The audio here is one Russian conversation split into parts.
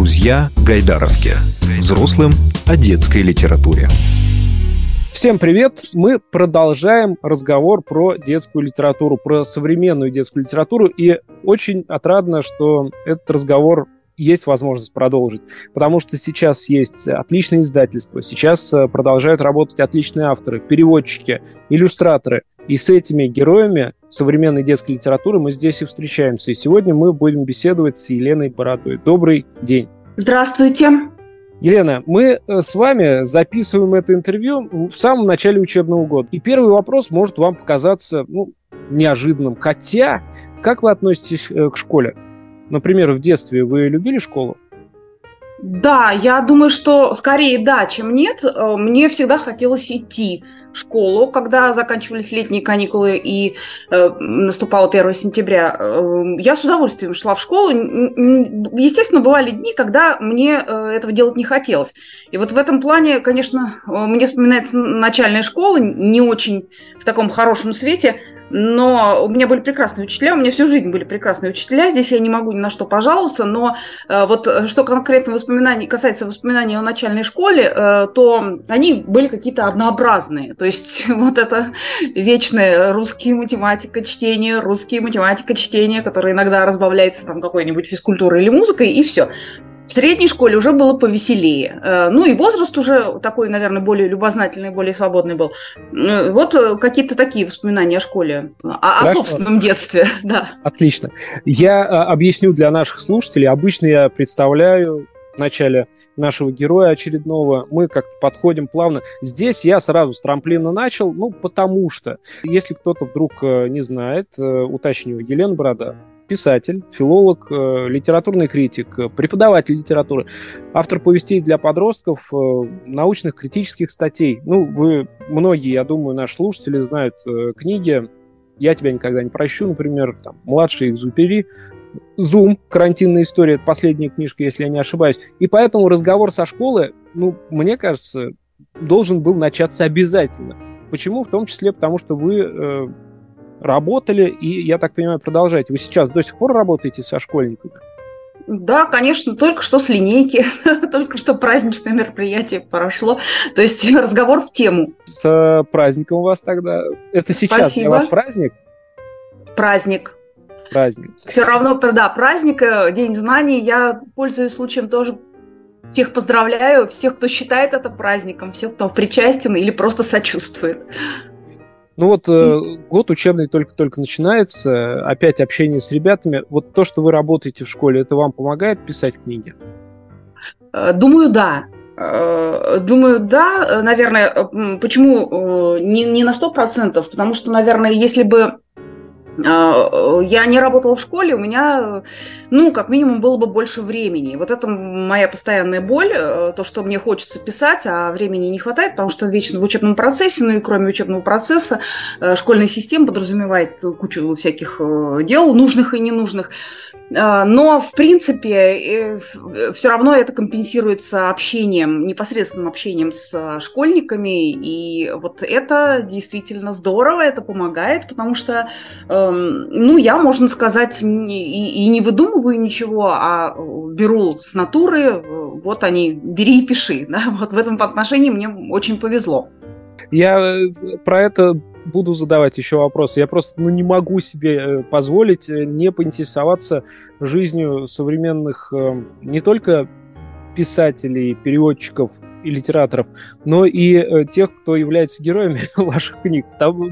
Друзья Гайдаровки. Взрослым о детской литературе. Всем привет! Мы продолжаем разговор про детскую литературу, про современную детскую литературу. И очень отрадно, что этот разговор есть возможность продолжить, потому что сейчас есть отличные издательства, сейчас э, продолжают работать отличные авторы, переводчики, иллюстраторы. И с этими героями современной детской литературы мы здесь и встречаемся. И сегодня мы будем беседовать с Еленой Бородой. Добрый день. Здравствуйте. Елена, мы э, с вами записываем это интервью в самом начале учебного года. И первый вопрос может вам показаться ну, неожиданным. Хотя, как вы относитесь э, к школе? Например, в детстве вы любили школу? Да, я думаю, что скорее да, чем нет. Э, мне всегда хотелось идти школу, когда заканчивались летние каникулы и э, наступало 1 сентября. Э, я с удовольствием шла в школу. Естественно, бывали дни, когда мне э, этого делать не хотелось. И вот в этом плане, конечно, э, мне вспоминается начальная школа, не очень в таком хорошем свете, но у меня были прекрасные учителя, у меня всю жизнь были прекрасные учителя, здесь я не могу ни на что пожаловаться, но э, вот э, что конкретно воспоминаний, касается воспоминаний о начальной школе, э, то они были какие-то однообразные, то есть вот это вечное русский математика чтение, русский математика чтение, которое иногда разбавляется там какой-нибудь физкультурой или музыкой, и все. В средней школе уже было повеселее. Э, ну и возраст уже такой, наверное, более любознательный, более свободный был. Э, вот э, какие-то такие воспоминания о школе, о, о собственном детстве. Да. Отлично. Я объясню для наших слушателей. Обычно я представляю в начале нашего героя очередного, мы как-то подходим плавно. Здесь я сразу с трамплина начал, ну, потому что, если кто-то вдруг не знает, уточню, Елена Борода писатель, филолог, э, литературный критик, э, преподаватель литературы, автор повестей для подростков, э, научных критических статей. Ну, вы, многие, я думаю, наши слушатели знают книги «Я тебя никогда не прощу», например, там, «Младший Экзупери», «Зум», «Карантинная история», это последняя книжка, если я не ошибаюсь. И поэтому разговор со школы, ну, мне кажется, должен был начаться обязательно. Почему? В том числе потому, что вы работали и, я так понимаю, продолжаете. Вы сейчас до сих пор работаете со школьниками? Да, конечно, только что с линейки, только что праздничное мероприятие прошло. То есть разговор в тему. С праздником у вас тогда. Это сейчас Спасибо. для вас праздник? Праздник. Праздник. Все равно, да, праздник, э, День знаний. Я, пользуясь случаем, тоже всех поздравляю, всех, кто считает это праздником, всех, кто причастен или просто сочувствует. Ну вот э, год учебный только-только начинается, опять общение с ребятами. Вот то, что вы работаете в школе, это вам помогает писать книги? Э, думаю, да. Э, думаю, да, наверное. Почему не, не на сто процентов? Потому что, наверное, если бы я не работала в школе, у меня, ну, как минимум, было бы больше времени. Вот это моя постоянная боль, э, то, что мне хочется писать, а времени не хватает, потому что вечно в учебном процессе, ну и кроме учебного процесса, э, школьная система подразумевает кучу всяких э, дел, нужных и ненужных. А, но, в принципе, э, э, все равно это компенсируется общением, непосредственным общением с а, школьниками. И вот это действительно здорово, это помогает, потому что, эм, ну, я, можно сказать, и не выдумываю ничего, а беру с натуры, вот они, бери и пиши. Да? Вот в этом отношении мне очень повезло. Я э, про это буду задавать еще вопросы. Я просто ну, не могу себе э, позволить э, не поинтересоваться жизнью современных э, не только писателей, переводчиков и литераторов, но и тех, кто является героями ваших книг.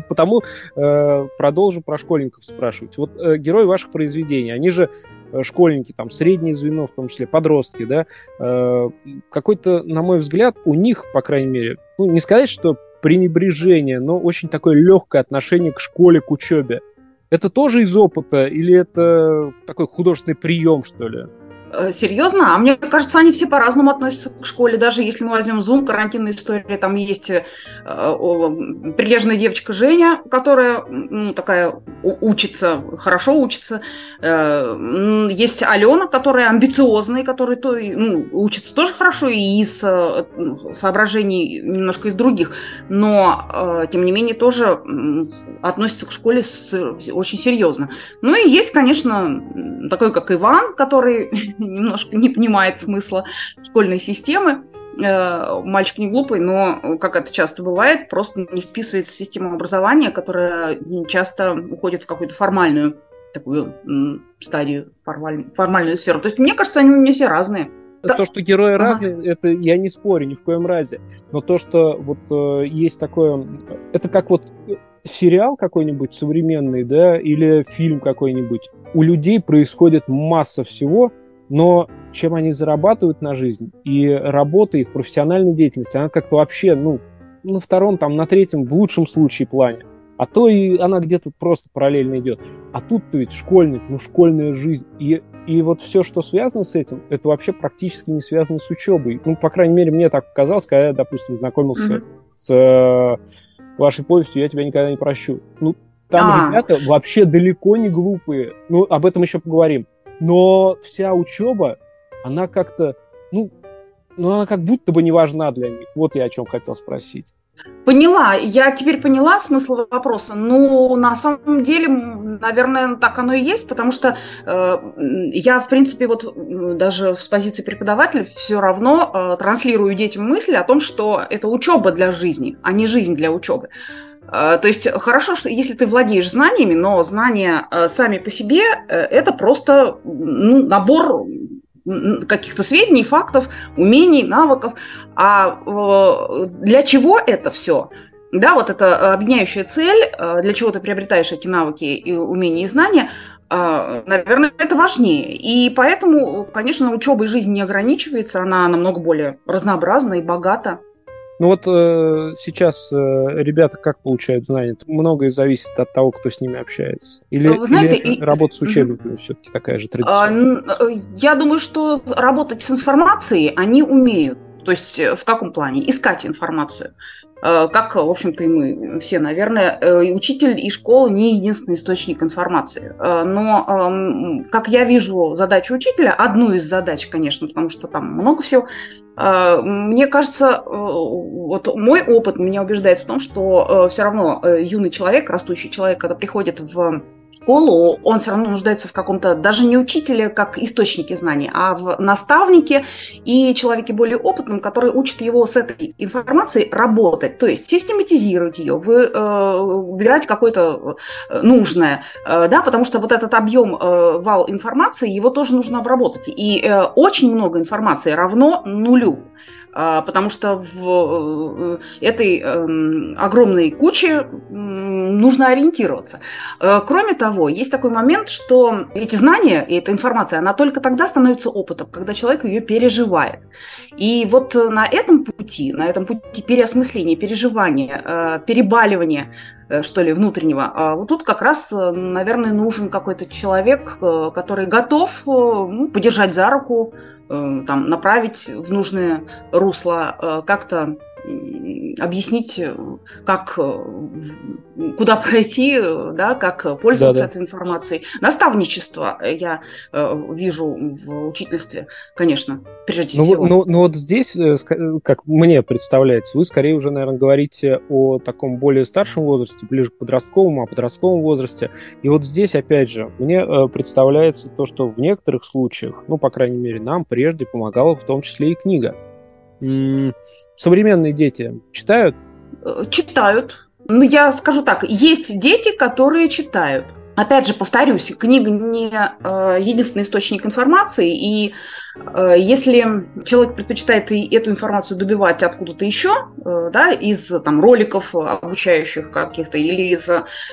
Потому продолжу про школьников спрашивать. Вот герои ваших произведений, они же школьники, там, среднее звено, в том числе подростки, да, какой-то, на мой взгляд, у них, по крайней мере, ну, не сказать, что пренебрежение, но очень такое легкое отношение к школе, к учебе. Это тоже из опыта или это такой художественный прием, что ли? Э, серьезно? А мне кажется, они все по-разному относятся к школе. Даже если мы возьмем Zoom, карантинная история, там есть э, прилежная девочка Женя, которая ну, такая учится, хорошо учится. Э, есть Алена, которая амбициозная, которая то, ну, учится тоже хорошо и из э, соображений немножко из других. Но, э, тем не менее, тоже относится к школе с, очень серьезно. Ну и есть, конечно, такой, как Иван, который немножко не понимает смысла школьной системы. Э, мальчик не глупый, но, как это часто бывает, просто не вписывается в систему образования, которая часто уходит в какую-то формальную такую стадию, формаль, формальную сферу. То есть, мне кажется, они у меня все разные. То, что герои ага. разные, это я не спорю ни в коем разе. Но то, что вот э, есть такое, это как вот сериал какой-нибудь современный, да, или фильм какой-нибудь. У людей происходит масса всего, но чем они зарабатывают на жизнь и работа их, профессиональная деятельность, она как-то вообще, ну, на втором, там, на третьем, в лучшем случае плане. А то и она где-то просто параллельно идет. А тут-то ведь школьник, ну, школьная жизнь. И, и вот все, что связано с этим, это вообще практически не связано с учебой. Ну, по крайней мере, мне так казалось, когда я, допустим, знакомился mm-hmm. с э, вашей повестью «Я тебя никогда не прощу». Ну, там а. ребята вообще далеко не глупые. Ну, об этом еще поговорим. Но вся учеба, она как-то, ну, ну, она как будто бы не важна для них. Вот я о чем хотел спросить. Поняла. Я теперь поняла смысл вопроса. Ну, на самом деле, наверное, так оно и есть, потому что э, я, в принципе, вот даже с позиции преподавателя все равно э, транслирую детям мысль о том, что это учеба для жизни, а не жизнь для учебы. Э, то есть хорошо, что если ты владеешь знаниями, но знания э, сами по себе э, это просто ну, набор каких-то сведений, фактов, умений, навыков. А для чего это все? Да, вот это объединяющая цель, для чего ты приобретаешь эти навыки и умения и знания, наверное, это важнее. И поэтому, конечно, учеба и жизнь не ограничивается, она намного более разнообразна и богата. Ну вот э, сейчас э, ребята как получают знания? Многое зависит от того, кто с ними общается. Или, Вы знаете, или и... работа с учебниками все-таки такая же традиционная? А, э, я думаю, что работать с информацией они умеют. То есть э, в каком плане? Искать информацию. Э, как, в общем-то, и мы все, наверное, и учитель, и школа не единственный источник информации. Но, эм, как я вижу задачу учителя, одну из задач, конечно, потому что там много всего, а, мне кажется, э, вот мой опыт меня убеждает в том, что э, все равно э, юный человек, растущий человек, когда приходит в школу, он все равно нуждается в каком-то, даже не учителе, как источнике знаний, а в наставнике и человеке более опытном, который учит его с этой информацией работать, то есть систематизировать ее, вы, э, выбирать какое-то э, нужное, э, да, потому что вот этот объем, э, вал информации, его тоже нужно обработать. И э, очень много информации равно нулю. А, потому что в э, этой эм, огромной куче нужно ориентироваться. Э, кроме того, есть такой момент, что эти знания и эта информация, она только тогда становится опытом, когда человек ее переживает. И вот на этом пути, на этом пути переосмысления, переживания, э, перебаливания, что ли, внутреннего. Вот тут как раз, наверное, нужен какой-то человек, который готов ну, подержать за руку, Э, там, направить в нужное русло, э, как-то объяснить, э, как, куда пройти, да, как пользоваться да, да. этой информацией. Наставничество я вижу в учительстве, конечно, прежде ну, всего. Ну, ну вот здесь, как мне представляется, вы скорее уже, наверное, говорите о таком более старшем возрасте, ближе к подростковому, о подростковом возрасте. И вот здесь, опять же, мне представляется то, что в некоторых случаях, ну, по крайней мере, нам прежде помогала в том числе и книга современные дети читают? Э, читают. Ну, я скажу так, есть дети, которые читают. Опять же, повторюсь, книга не э, единственный источник информации, и э, если человек предпочитает и эту информацию добивать откуда-то еще, э, да, из там, роликов обучающих каких-то или из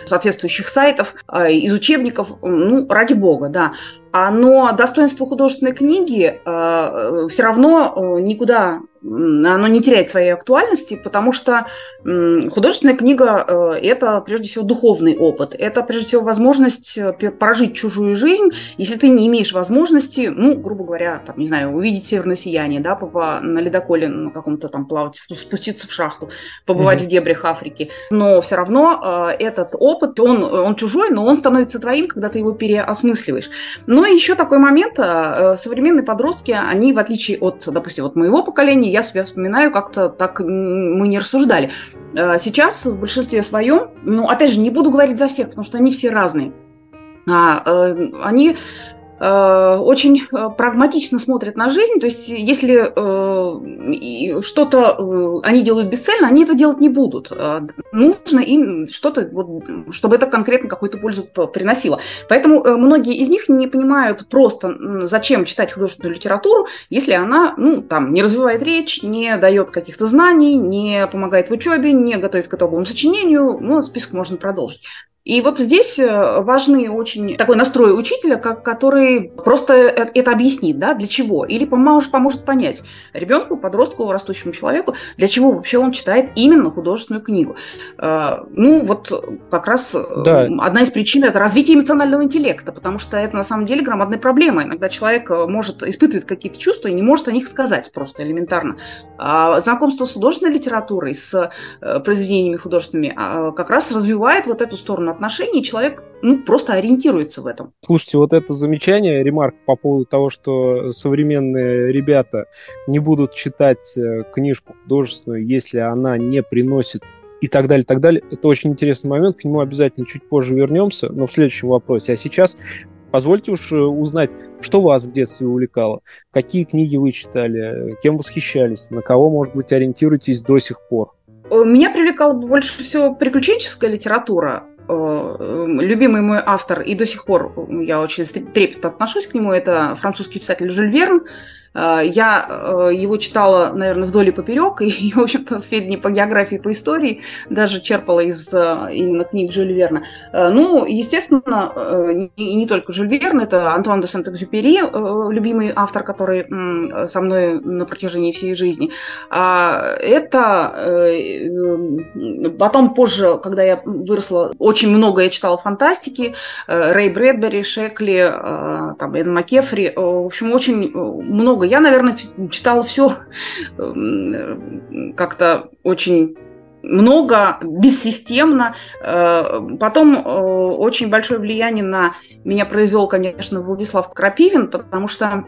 соответствующих сайтов, э, из учебников, ну, ради бога, да. А, но достоинство художественной книги э, все равно э, никуда оно не теряет своей актуальности, потому что художественная книга э, – это, прежде всего, духовный опыт. Это, прежде всего, возможность э, прожить чужую жизнь, если ты не имеешь возможности, ну, грубо говоря, там, не знаю, увидеть северное сияние, да, на ледоколе на каком-то там плавать, спуститься в шахту, побывать mm-hmm. в дебрях Африки. Но все равно э, этот опыт, он, он чужой, но он становится твоим, когда ты его переосмысливаешь. Но еще такой момент, современные подростки, они, в отличие от, допустим, от моего поколения, я себя вспоминаю, как-то так мы не рассуждали. Э, сейчас в большинстве своем, ну, опять же, не буду говорить за всех, потому что они все разные. А, э, они очень э, прагматично смотрят на жизнь. То есть, если э, что-то они делают бесцельно, они это делать не будут. Нужно им что-то, вот, чтобы это конкретно какую-то пользу приносило. Поэтому многие из них не понимают просто, зачем читать художественную литературу, если она ну, там, не развивает речь, не дает каких-то знаний, не помогает в учебе, не готовит к итоговому сочинению. Ну, список можно продолжить. И вот здесь э, важный очень такой настрой учителя, как, который просто э, это объяснит, да, для чего, или поможет, поможет понять ребенку, подростку, растущему человеку, для чего вообще он читает именно художественную книгу. Э, ну, вот как раз да. одна из причин – это развитие эмоционального интеллекта, потому что это на самом деле громадная проблема. Иногда человек может испытывать какие-то чувства и не может о них сказать просто элементарно. А знакомство с художественной литературой, с произведениями художественными а, как раз развивает вот эту сторону отношений, человек ну, просто ориентируется в этом. Слушайте, вот это замечание, ремарк по поводу того, что современные ребята не будут читать э, книжку художественную, если она не приносит и так далее, так далее. Это очень интересный момент, к нему обязательно чуть позже вернемся, но в следующем вопросе. А сейчас позвольте уж э, узнать, что вас в детстве увлекало, какие книги вы читали, кем восхищались, на кого, может быть, ориентируетесь до сих пор. Меня привлекала больше всего приключенческая литература. Э, любимый мой автор, и до сих пор я очень трепетно отношусь к нему, это французский писатель Жюль Верн. Э, я э, его читала, наверное, вдоль и поперек, и, в общем-то, сведения по географии, по истории даже черпала из э, именно книг Жюль Верна. Ну, естественно, не только Жюль Верн, это Антуан де Сент-Экзюпери, любимый автор, который со мной на протяжении всей жизни. А это потом позже, когда я выросла, очень много я читала фантастики, Рэй Брэдбери, Шекли, там, Энн Маккефри, в общем, очень много много. Я, наверное, читала все эм, как-то очень много, бессистемно. Э, потом э, очень большое влияние на меня произвел, конечно, Владислав Крапивин, потому что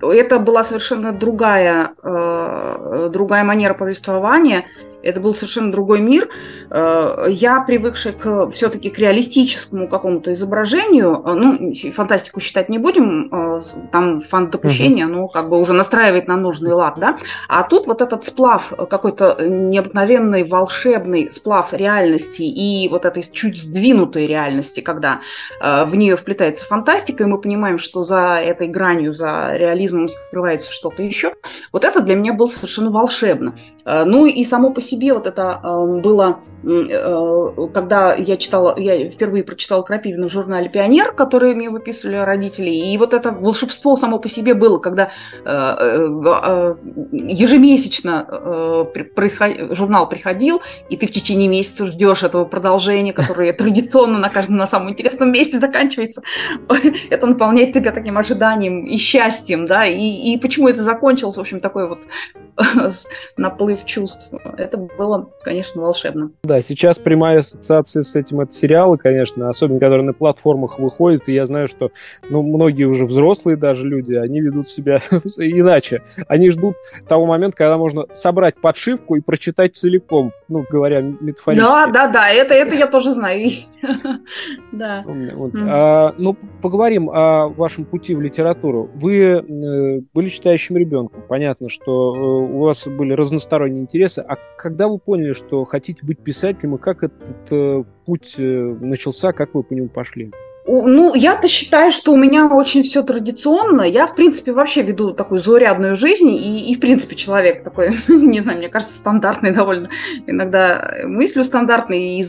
это была совершенно другая, э, другая манера повествования – это был совершенно другой мир. Э, я, привыкшая к, все-таки к реалистическому какому-то изображению, э, ну, фантастику считать не будем, э, там фан-допущение, угу. ну, как бы уже настраивает на нужный лад, да. А тут вот этот сплав, какой-то необыкновенный, волшебный сплав реальности и вот этой чуть сдвинутой реальности, когда в нее вплетается фантастика, и мы понимаем, что за этой гранью, за реализмом скрывается что-то еще, вот это для меня было совершенно волшебно. Ну и само по себе вот это э, было, э, когда я читала, я впервые прочитала Крапивина в журнале «Пионер», который мне выписывали родители, и вот это волшебство само по себе было, когда э, э, ежемесячно журнал приходил, и ты в течение месяца ждешь этого продолжения, которое традиционно на каждом на самом интересном месте заканчивается. Это наполняет тебя таким ожиданием и счастьем, да, и, и почему это закончилось, в общем, такой вот наплыв чувств. Это было, конечно, волшебно. Да, сейчас прямая ассоциация с этим это сериалы, конечно, особенно которые на платформах выходят, и я знаю, что ну, многие уже взрослые даже люди, они ведут себя иначе. Они ждут того момента, когда можно собрать подшивку и прочитать целиком, ну, говоря метафорически. Да, да, да, это, это я тоже знаю. Да. А, ну, поговорим о вашем пути в литературу. Вы э, были читающим ребенком. Понятно, что э, у вас были разносторонние интересы. А когда вы поняли, что хотите быть писателем, и как этот э, путь э, начался, как вы по нему пошли? Ну, я-то считаю, что у меня очень все традиционно. Я, в принципе, вообще веду такую заурядную жизнь, и, и в принципе, человек такой, не знаю, мне кажется, стандартный довольно. Иногда мыслю стандартный, и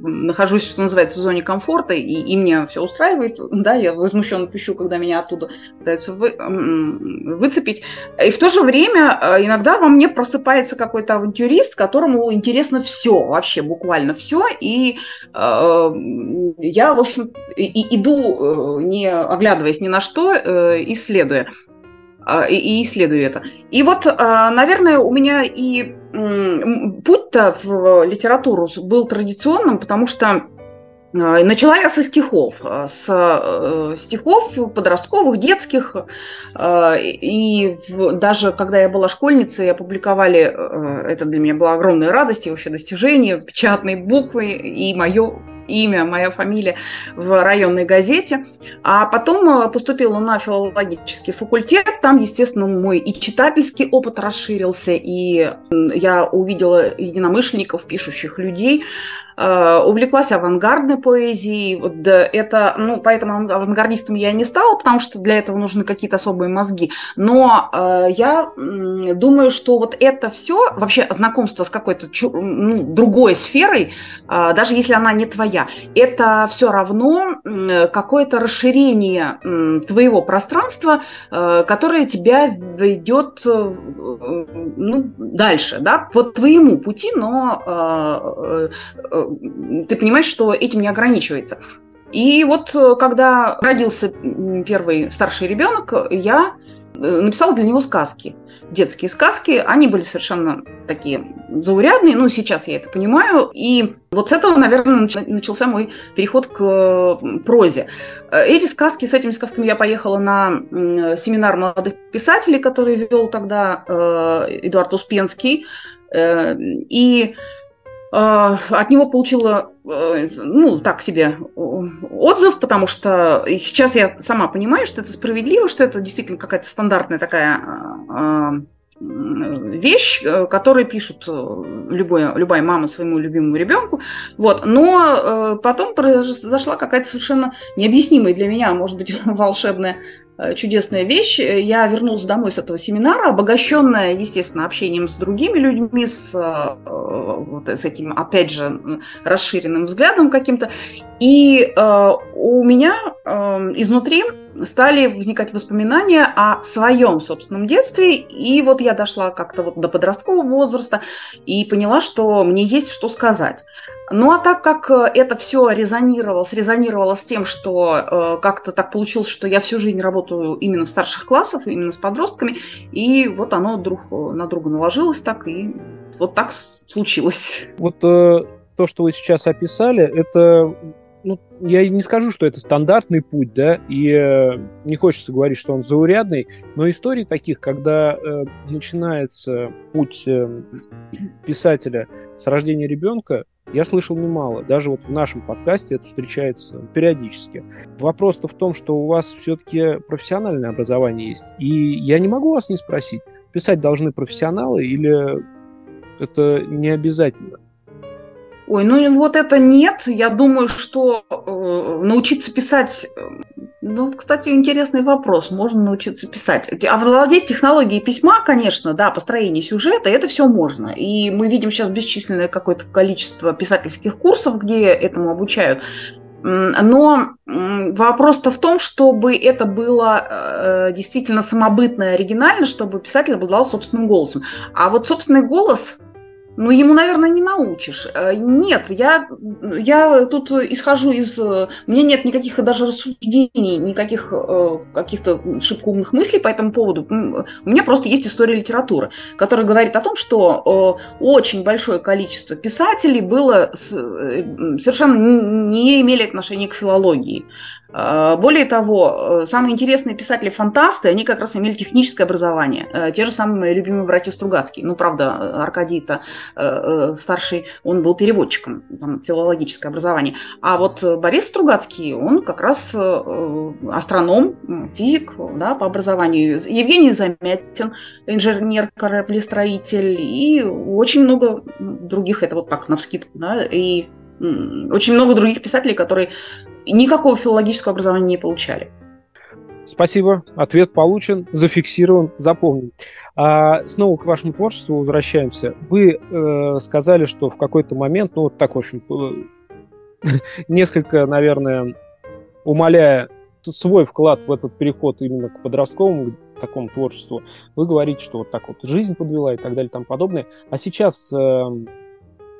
нахожусь, что называется, в зоне комфорта, и, и мне все устраивает. Да, я возмущенно пищу, когда меня оттуда пытаются вы, выцепить. И в то же время э, иногда во мне просыпается какой-то авантюрист, которому интересно все, вообще буквально все, и э, я, в общем, и иду, э, не оглядываясь ни на что, э, исследуя. А, и, исследую это. И вот, а, наверное, у меня и путь-то в литературу был традиционным, потому что Начала я со стихов, с э, стихов подростковых, детских. И даже когда я была школьницей, опубликовали, это для меня была огромная радость и вообще достижение, печатной буквы, и мое имя, моя фамилия в районной газете. А потом э, поступила на филологический факультет. Там, естественно, мой и читательский опыт расширился, и я увидела единомышленников, пишущих людей, увлеклась авангардной поэзией. Вот это, ну, поэтому авангардистом я не стала, потому что для этого нужны какие-то особые мозги. Но э, я думаю, что вот это все, вообще знакомство с какой-то ну, другой сферой, э, даже если она не твоя, это все равно э, какое-то расширение э, твоего пространства, э, которое тебя ведет э, ну, дальше, да, по твоему пути, но э, э, ты понимаешь, что этим не ограничивается. И вот э, когда родился первый старший ребенок, я э, написала для него сказки. Детские сказки, они были совершенно такие заурядные, ну, сейчас я это понимаю. И вот с этого, наверное, начался мой переход к э, прозе. Эти сказки, с этими сказками я поехала на семинар молодых писателей, который вел тогда Эдуард Успенский. И Э, от него получила, э, ну, так себе отзыв, потому что сейчас я сама понимаю, что это справедливо, что это действительно какая-то стандартная такая э, вещь, которую пишут любая, любая мама своему любимому ребенку. Вот. Но потом произошла какая-то совершенно необъяснимая для меня, может быть, волшебная Э, чудесная вещь. Я вернулась домой с этого семинара, обогащенная, естественно, общением с другими людьми, с, э, вот, с этим, опять же, расширенным взглядом каким-то. И э, у меня э, изнутри стали возникать воспоминания о своем собственном детстве. И вот я дошла как-то вот до подросткового возраста и поняла, что мне есть что сказать. Ну а так как э, это все резонировало, срезонировало с тем, что э, как-то так получилось, что я всю жизнь работаю именно в старших классах, именно с подростками, и вот оно друг э, на друга наложилось так, и вот так случилось. Вот э, то, что вы сейчас описали, это ну, я не скажу, что это стандартный путь, да, и э, не хочется говорить, что он заурядный, но истории таких, когда э, начинается путь э, писателя с рождения ребенка, я слышал немало. Даже вот в нашем подкасте это встречается периодически. Вопрос-то в том, что у вас все-таки профессиональное образование есть. И я не могу вас не спросить, писать должны профессионалы или это не обязательно? Ой, ну вот это нет. Я думаю, что э, научиться писать... Э, ну, кстати, интересный вопрос. Можно научиться писать. Овладеть технологией письма, конечно, да, построение сюжета, это все можно. И мы видим сейчас бесчисленное какое-то количество писательских курсов, где этому обучают. Но вопрос-то в том, чтобы это было э, действительно самобытно и оригинально, чтобы писатель обладал собственным голосом. А вот собственный голос ну, ему, наверное, не научишь. Э, нет, я, я тут исхожу из... У меня нет никаких даже рассуждений, никаких э, каких-то шибко умных мыслей по этому поводу. У меня просто есть история литературы, которая говорит о том, что э, очень большое количество писателей было э, совершенно не имели отношения к филологии. А, более того, э, самые интересные писатели-фантасты, они как раз имели техническое образование. Э, те же самые мои любимые братья Стругацкие. Ну, правда, Аркадий-то э, старший, он был переводчиком, там, филологическое образование. А вот Борис Стругацкий, он как раз астроном, физик да, по образованию. Евгений Замятин, инженер, кораблестроитель и очень много других, это вот так, навскидку, да, и очень много других писателей, которые никакого филологического образования не получали. Спасибо. Ответ получен, зафиксирован, запомнен. А снова к вашему творчеству возвращаемся. Вы э, сказали, что в какой-то момент, ну вот так, в общем, э, несколько, наверное, умаляя свой вклад в этот переход именно к подростковому к такому творчеству, вы говорите, что вот так вот жизнь подвела и так далее и тому подобное. А сейчас э,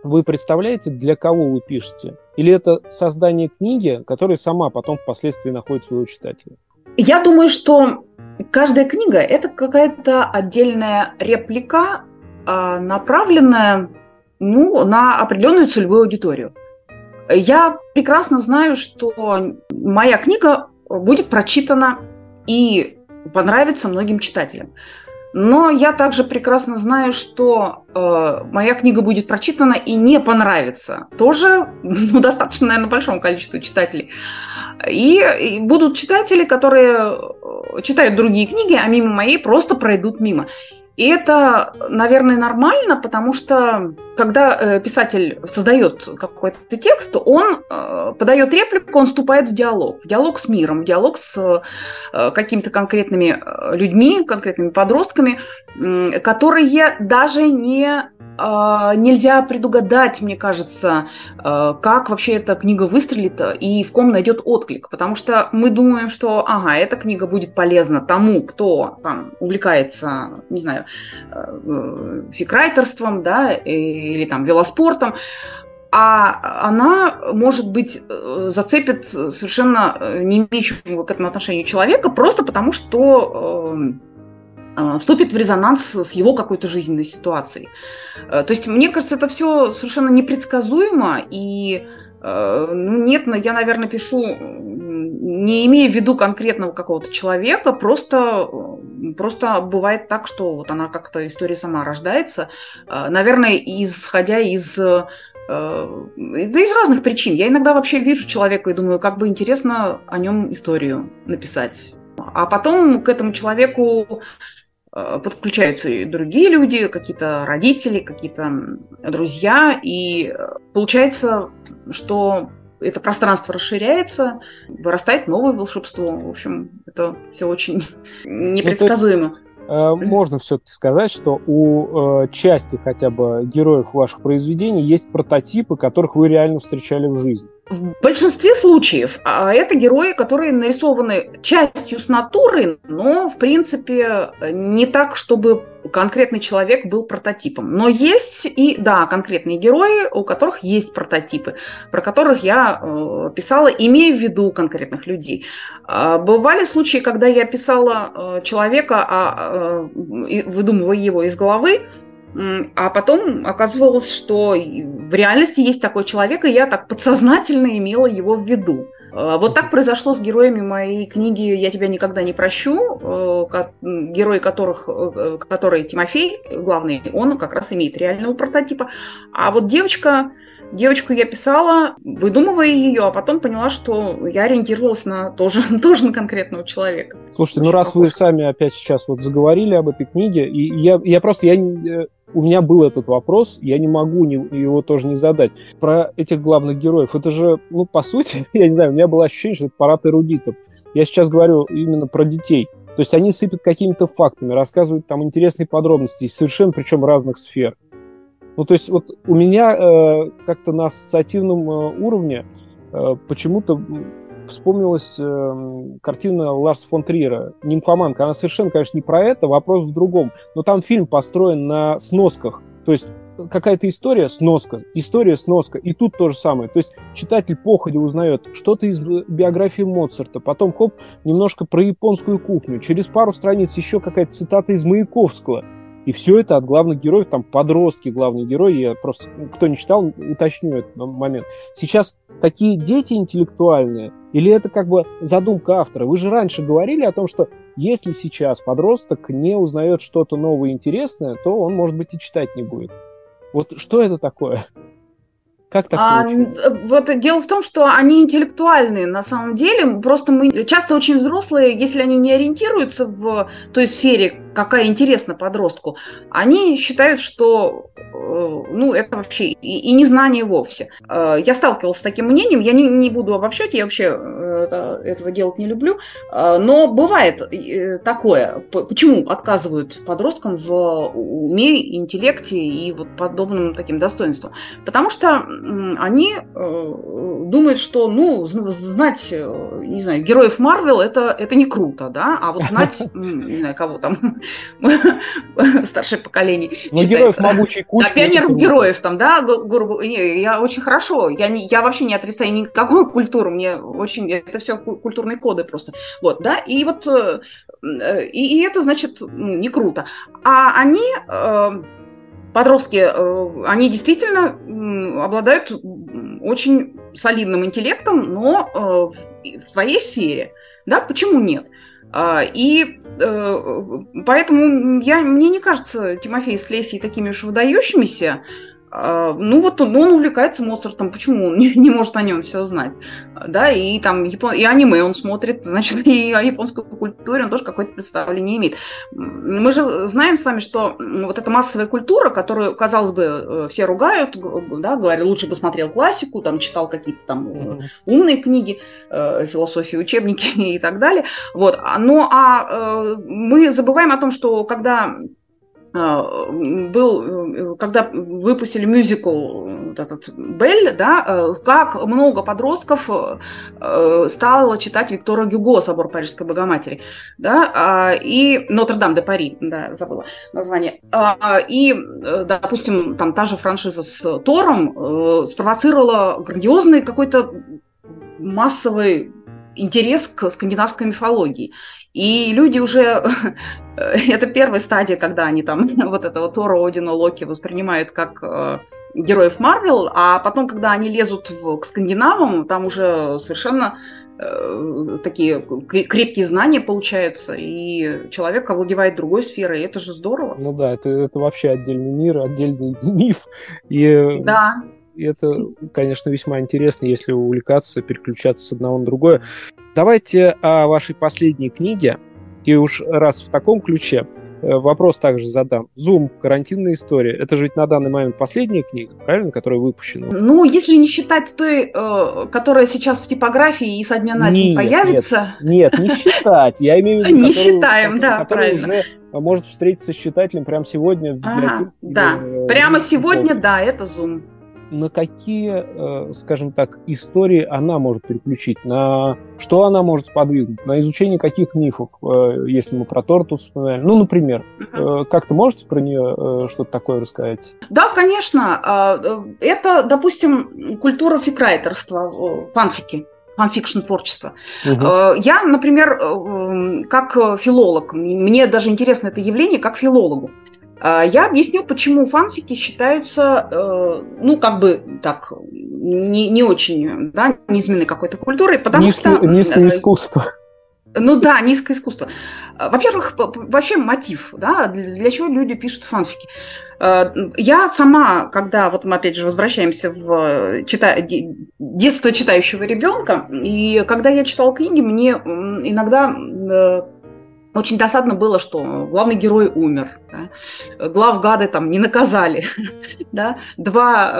вы представляете, для кого вы пишете? Или это создание книги, которая сама потом впоследствии находит своего читателя? Я думаю, что каждая книга – это какая-то отдельная реплика, а, направленная ну, на определенную целевую аудиторию. Я прекрасно знаю, что моя книга будет прочитана и понравится многим читателям. Но я также прекрасно знаю, что э, моя книга будет прочитана и не понравится. Тоже ну, достаточно, наверное, большому количеству читателей. И, и будут читатели, которые э, читают другие книги, а мимо моей просто пройдут мимо. И это, наверное, нормально, потому что когда э, писатель создает какой-то текст, он э, подает реплику, он вступает в диалог, в диалог с миром, в диалог с э, какими-то конкретными людьми, конкретными подростками, которые даже не нельзя предугадать, мне кажется, как вообще эта книга выстрелит и в ком найдет отклик. Потому что мы думаем, что, ага, эта книга будет полезна тому, кто там увлекается, не знаю, э, фикрайтерством, да, или там велоспортом, а она, может быть, э, зацепит совершенно э, не имеющего к этому отношения человека, просто потому что вступит в резонанс с его какой-то жизненной ситуацией. То есть, мне кажется, это все совершенно непредсказуемо, и ну, нет, я, наверное, пишу, не имея в виду конкретного какого-то человека, просто, просто бывает так, что вот она как-то история сама рождается, э, наверное, исходя из да из разных причин. Я иногда вообще вижу человека и думаю, как бы интересно о нем историю написать. А потом к этому человеку Э, подключаются и другие люди, какие-то родители, какие-то друзья, и э, получается, что это пространство расширяется, вырастает новое волшебство. В общем, это все очень ну, непредсказуемо. Э, можно все-таки сказать, что у части хотя бы героев ваших произведений есть прототипы, которых вы реально встречали в жизни. В большинстве случаев а, это герои, которые нарисованы частью с натуры, но, в принципе, не так, чтобы конкретный человек был прототипом. Но есть и, да, конкретные герои, у которых есть прототипы, про которых я э, писала, имея в виду конкретных людей. Э, бывали случаи, когда я писала э, человека, а, э, выдумывая его из головы, а потом оказывалось, что в реальности есть такой человек, и я так подсознательно имела его в виду. А, вот так произошло с героями моей книги «Я тебя никогда не прощу», э, герой которых, э, который Тимофей, главный, он как раз имеет реального прототипа. А вот девочка, девочку я писала, выдумывая ее, а потом поняла, что я ориентировалась на тоже, тоже на конкретного человека. Слушайте, ну Очень ну раз похож. вы сами опять сейчас вот заговорили об этой книге, и я, я просто, я э, у меня был этот вопрос, я не могу не, его тоже не задать. Про этих главных героев, это же, ну, по сути, я не знаю, у меня было ощущение, что это парад эрудитов. Я сейчас говорю именно про детей. То есть они сыпят какими-то фактами, рассказывают там интересные подробности, совершенно причем разных сфер. Ну, то есть вот у меня э, как-то на ассоциативном э, уровне э, почему-то вспомнилась э, картина Ларса фон Триера «Нимфоманка». Она совершенно, конечно, не про это, вопрос в другом. Но там фильм построен на сносках. То есть какая-то история, сноска, история, сноска. И тут то же самое. То есть читатель походе узнает что-то из биографии Моцарта, потом, хоп, немножко про японскую кухню. Через пару страниц еще какая-то цитата из Маяковского. И все это от главных героев, там подростки главные герои, я просто, кто не читал, уточню этот момент. Сейчас такие дети интеллектуальные, или это как бы задумка автора? Вы же раньше говорили о том, что если сейчас подросток не узнает что-то новое и интересное, то он, может быть, и читать не будет. Вот что это такое? Как так а, Вот дело в том, что они интеллектуальные на самом деле. Просто мы часто очень взрослые, если они не ориентируются в той сфере, какая интересна подростку, они считают, что Э, ну, это вообще и, и незнание вовсе. Э, я сталкивалась с таким мнением, я не, не буду обобщать, я вообще э, это, этого делать не люблю, но бывает такое. Почему отказывают подросткам в уме, интеллекте и вот подобным таким достоинствам? Потому что они думают, что, ну, знать, не знаю, героев Марвел это, это не круто, да, а вот знать, не знаю, кого там, старшее поколение. Ну, героев могучей кучи пионеров героев там, да, грубо, не, я очень хорошо, я, не, я вообще не отрицаю никакую культуру, мне очень, это все культурные коды просто, вот, да, и вот, э, и, и это, значит, ну, не круто. А они, э, подростки, э, они действительно обладают очень солидным интеллектом, но в своей сфере, да, почему нет? И поэтому я, мне не кажется Тимофей с Лесей такими уж выдающимися, а, ну вот он, он увлекается Моцартом, почему он не, не может о нем все знать, да, и там япон... и аниме он смотрит, значит, и о японской культуре он тоже какое-то представление имеет. Мы же знаем с вами, что вот эта массовая культура, которую, казалось бы, э, все ругают, да, говорят, лучше бы смотрел классику, там, читал какие-то там mm-hmm. умные книги, э, философии, учебники и так далее, вот, ну, а мы забываем о том, что когда а, был, когда выпустили мюзикл вот этот Белль, да, э, как много подростков э, стало читать Виктора Гюго «Собор Парижской Богоматери», да, а, и «Нотр-Дам де Пари», да, забыла название. А, и, э, допустим, там та же франшиза с Тором спровоцировала грандиозный какой-то массовый интерес к скандинавской мифологии. И люди уже... это первая стадия, когда они там вот этого Тора, Одина, Локи воспринимают как э, героев Марвел, а потом, когда они лезут в, к скандинавам, там уже совершенно э, такие крепкие знания получаются, и человек овладевает другой сферой, и это же здорово. Ну да, это, это вообще отдельный мир, отдельный миф. И... Да. И это, конечно, весьма интересно, если увлекаться, переключаться с одного на другое. Давайте о вашей последней книге. И уж раз в таком ключе, э, вопрос также задам. Zoom, карантинная история. Это же ведь на данный момент последняя книга, правильно, которая выпущена? Ну, если не считать той, э, которая сейчас в типографии и со дня на день нет, появится. Нет, нет, не считать. Я имею в виду, Не считаем, да, правильно. может встретиться с читателем прямо сегодня в библиотеке. Да, э, прямо сегодня, да, это Zoom на какие, э, скажем так, истории она может переключить, на что она может сподвигнуть, на изучение каких мифов, э, если мы про Торту вспоминали. Ну, например, uh как ты можете про нее что-то такое рассказать? Да, конечно. А, это, допустим, культура фикрайтерства, фанфики фанфикшн творчество. Угу. Я, например, как филолог, мне даже интересно это явление как филологу. А, я объясню, почему фанфики считаются, э, ну, как бы так, не, не очень, да, низменной какой-то культурой, потому Низкий, что... Низкое э, искусство. Ну да, низкое искусство. А, во-первых, вообще мотив, да, для, чего люди пишут фанфики. А, я сама, когда, вот мы опять же возвращаемся в чита... детство читающего ребенка, и когда я читала книги, мне иногда э, очень досадно было, что главный герой умер, да? главгады там не наказали, да? два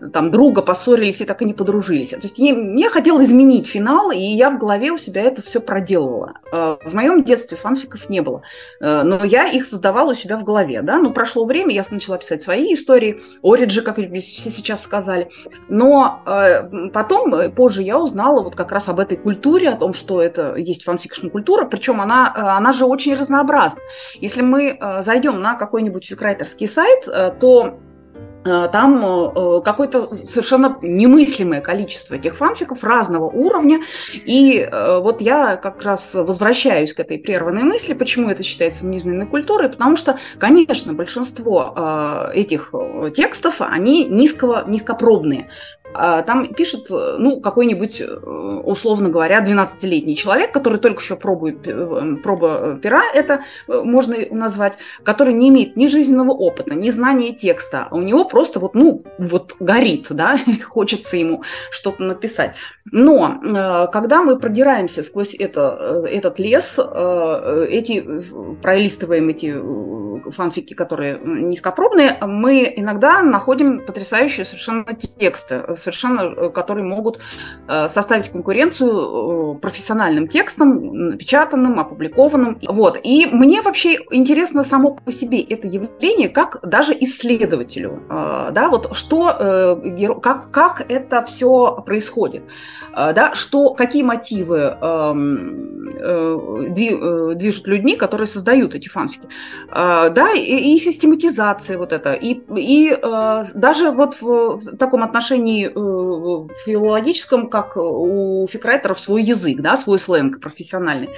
э, там друга поссорились и так и не подружились. То есть мне хотел изменить финал, и я в голове у себя это все проделывала. Э, в моем детстве фанфиков не было, э, но я их создавала у себя в голове. Да? Ну, прошло время, я начала писать свои истории, Ориджи, как все сейчас сказали. Но э, потом, э, позже я узнала вот как раз об этой культуре, о том, что это есть фанфикшн-культура, причем она, э, она она же очень разнообразна. Если мы э, зайдем на какой-нибудь фикрайтерский сайт, э, то э, там какое-то совершенно немыслимое количество этих фанфиков разного уровня. И вот я как раз возвращаюсь к этой прерванной мысли, почему это считается низменной культурой, потому что, конечно, большинство этих текстов, они низкого, низкопробные. А, там пишет, ну, какой-нибудь, э, условно говоря, 12-летний человек, который только еще пробует, э, проба пера, это э, можно назвать, который не имеет ни жизненного опыта, ни знания текста. У него просто вот, ну, вот горит, да, хочется ему что-то написать. Но когда мы продираемся сквозь это, этот лес, эти, пролистываем эти фанфики, которые низкопробные, мы иногда находим потрясающие совершенно тексты, совершенно, э, которые могут э, составить конкуренцию э, профессиональным текстам, напечатанным, опубликованным. Вот. И мне вообще интересно само по себе это явление, как даже исследователю, да, вот что, как, как это все происходит, да, что, какие мотивы эм, движут людьми, которые создают эти фанфики, да, и, и систематизация вот это, и, и даже вот в, в таком отношении Э, филологическом, как у фикрайтеров, свой язык, да, свой сленг профессиональный.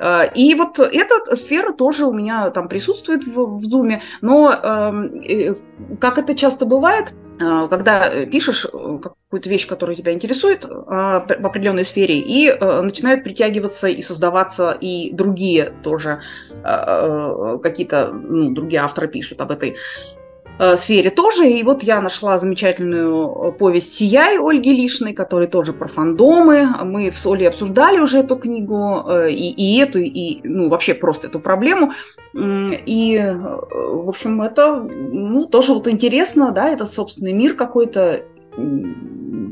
Э, и вот эта сфера тоже у меня там присутствует в, в Zoom, но эм, э, как это часто бывает, Э, когда пишешь какую-то вещь, которая тебя интересует в определенной сфере, и начинают притягиваться и создаваться и другие тоже какие-то, ну, другие авторы пишут об этой Э, сфере тоже. И вот я нашла замечательную э, повесть «Сияй» Ольги Лишной, которая тоже про фандомы. Мы с Олей обсуждали уже эту книгу, э, и, и эту, и ну, вообще просто эту проблему. И, в общем, это ну, тоже вот интересно, да, это собственный мир какой-то,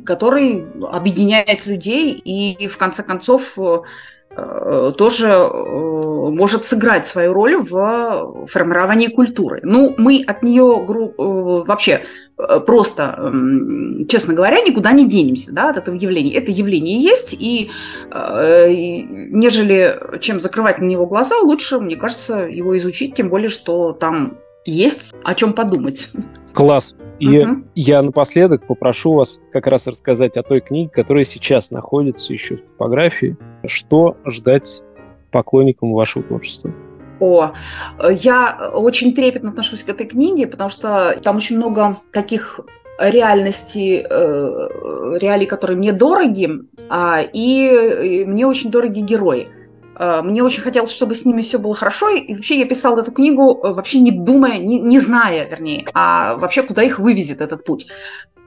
который объединяет людей и, в конце концов, Э, тоже э, может сыграть свою роль в формировании культуры. Ну, мы от нее э, вообще просто, честно говоря, никуда не денемся да, от этого явления. Это явление есть, и нежели чем закрывать на него глаза, лучше, мне кажется, его изучить, тем более, что там есть о чем подумать. Класс. И угу. я напоследок попрошу вас как раз рассказать о той книге, которая сейчас находится еще в типографии. Что ждать поклонникам вашего творчества? О, я очень трепетно отношусь к этой книге, потому что там очень много таких реальностей, э, реалий, которые мне дороги, а, и мне очень дороги герои. Э, мне очень хотелось, чтобы с ними все было хорошо. И вообще я писала эту книгу э, вообще не думая, не, не зная, вернее, а вообще куда их вывезет этот путь.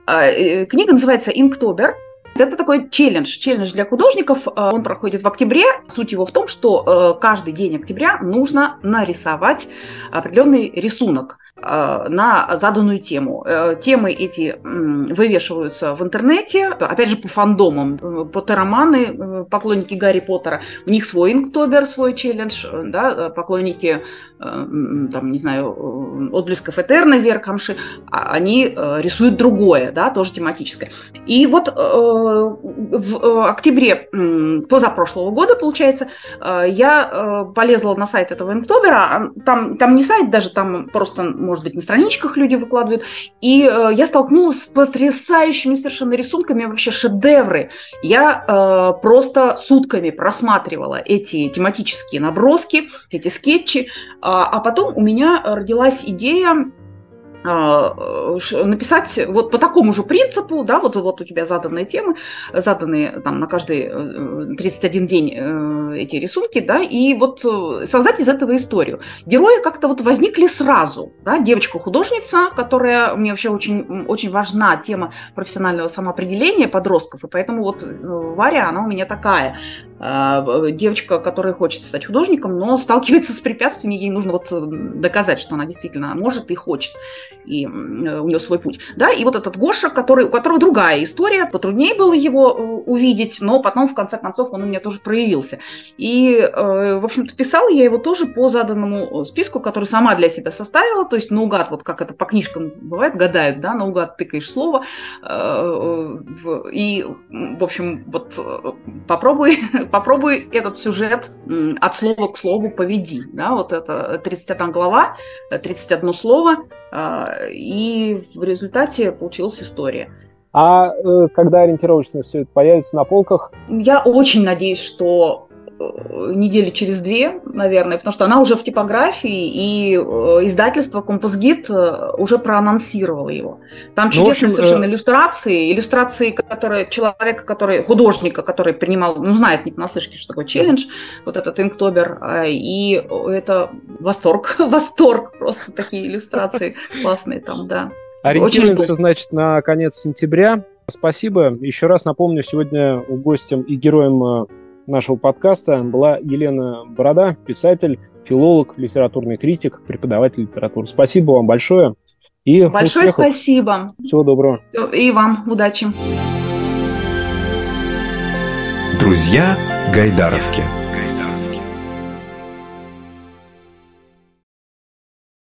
Э, книга называется «Инктобер». Это такой челлендж, челлендж для художников. Он проходит в октябре. Суть его в том, что каждый день октября нужно нарисовать определенный рисунок. Э, на заданную тему. Э, темы эти вывешиваются в интернете, опять же, по фандомам. Э, Поттероманы, поклонники Гарри Поттера, у них свой инктобер, свой челлендж, да, поклонники, там, не знаю, отблесков Этерна, Веркамши, а они рисуют другое, да, тоже тематическое. И вот в октябре позапрошлого года, получается, я полезла на сайт этого инктобера, там, там не сайт даже, там просто может быть, на страничках люди выкладывают. И э, я столкнулась с потрясающими совершенно рисунками, вообще шедевры. Я э, просто сутками просматривала эти тематические наброски, эти скетчи, а, а потом у меня родилась идея написать вот по такому же принципу, да, вот, вот у тебя заданные темы, заданные там на каждый 31 э, день э, эти рисунки, да, и вот э, создать из этого историю. Герои как-то вот возникли сразу, да, девочка-художница, которая мне вообще очень, очень важна тема профессионального самоопределения подростков, и поэтому вот Варя, она у меня такая, девочка, которая хочет стать художником, но сталкивается с препятствиями, ей нужно вот доказать, что она действительно может и хочет и э, у нее свой путь. Да, и вот этот Гоша, который, у которого другая история, потруднее было его э, увидеть, но потом, в конце концов, он у меня тоже проявился. И, э, в общем-то, писала я его тоже по заданному списку, который сама для себя составила, то есть наугад, вот как это по книжкам бывает, гадают, да, наугад тыкаешь слово, и, в общем, вот попробуй, попробуй этот сюжет от слова к слову поведи, да, вот это 31 глава, 31 слово, а, и в результате получилась история. А э, когда ориентировочно все это появится на полках? Я очень надеюсь, что Э, недели через две, наверное, потому что она уже в типографии, и э, издательство Композгид э, уже проанонсировало его. Там ну, чудесные общем, совершенно иллюстрации, иллюстрации, которые человека, который, художника, который принимал, ну, знает не понаслышке, что такое челлендж, вот этот инктобер, и это восторг, восторг, просто такие иллюстрации классные там, да. Ориентируемся, значит, на конец сентября. Спасибо. Еще раз напомню, сегодня гостем и героем нашего подкаста была Елена Борода, писатель, филолог, литературный критик, преподаватель литературы. Спасибо вам большое. И большое успехов. спасибо. Всего доброго. И вам удачи. Друзья Гайдаровки.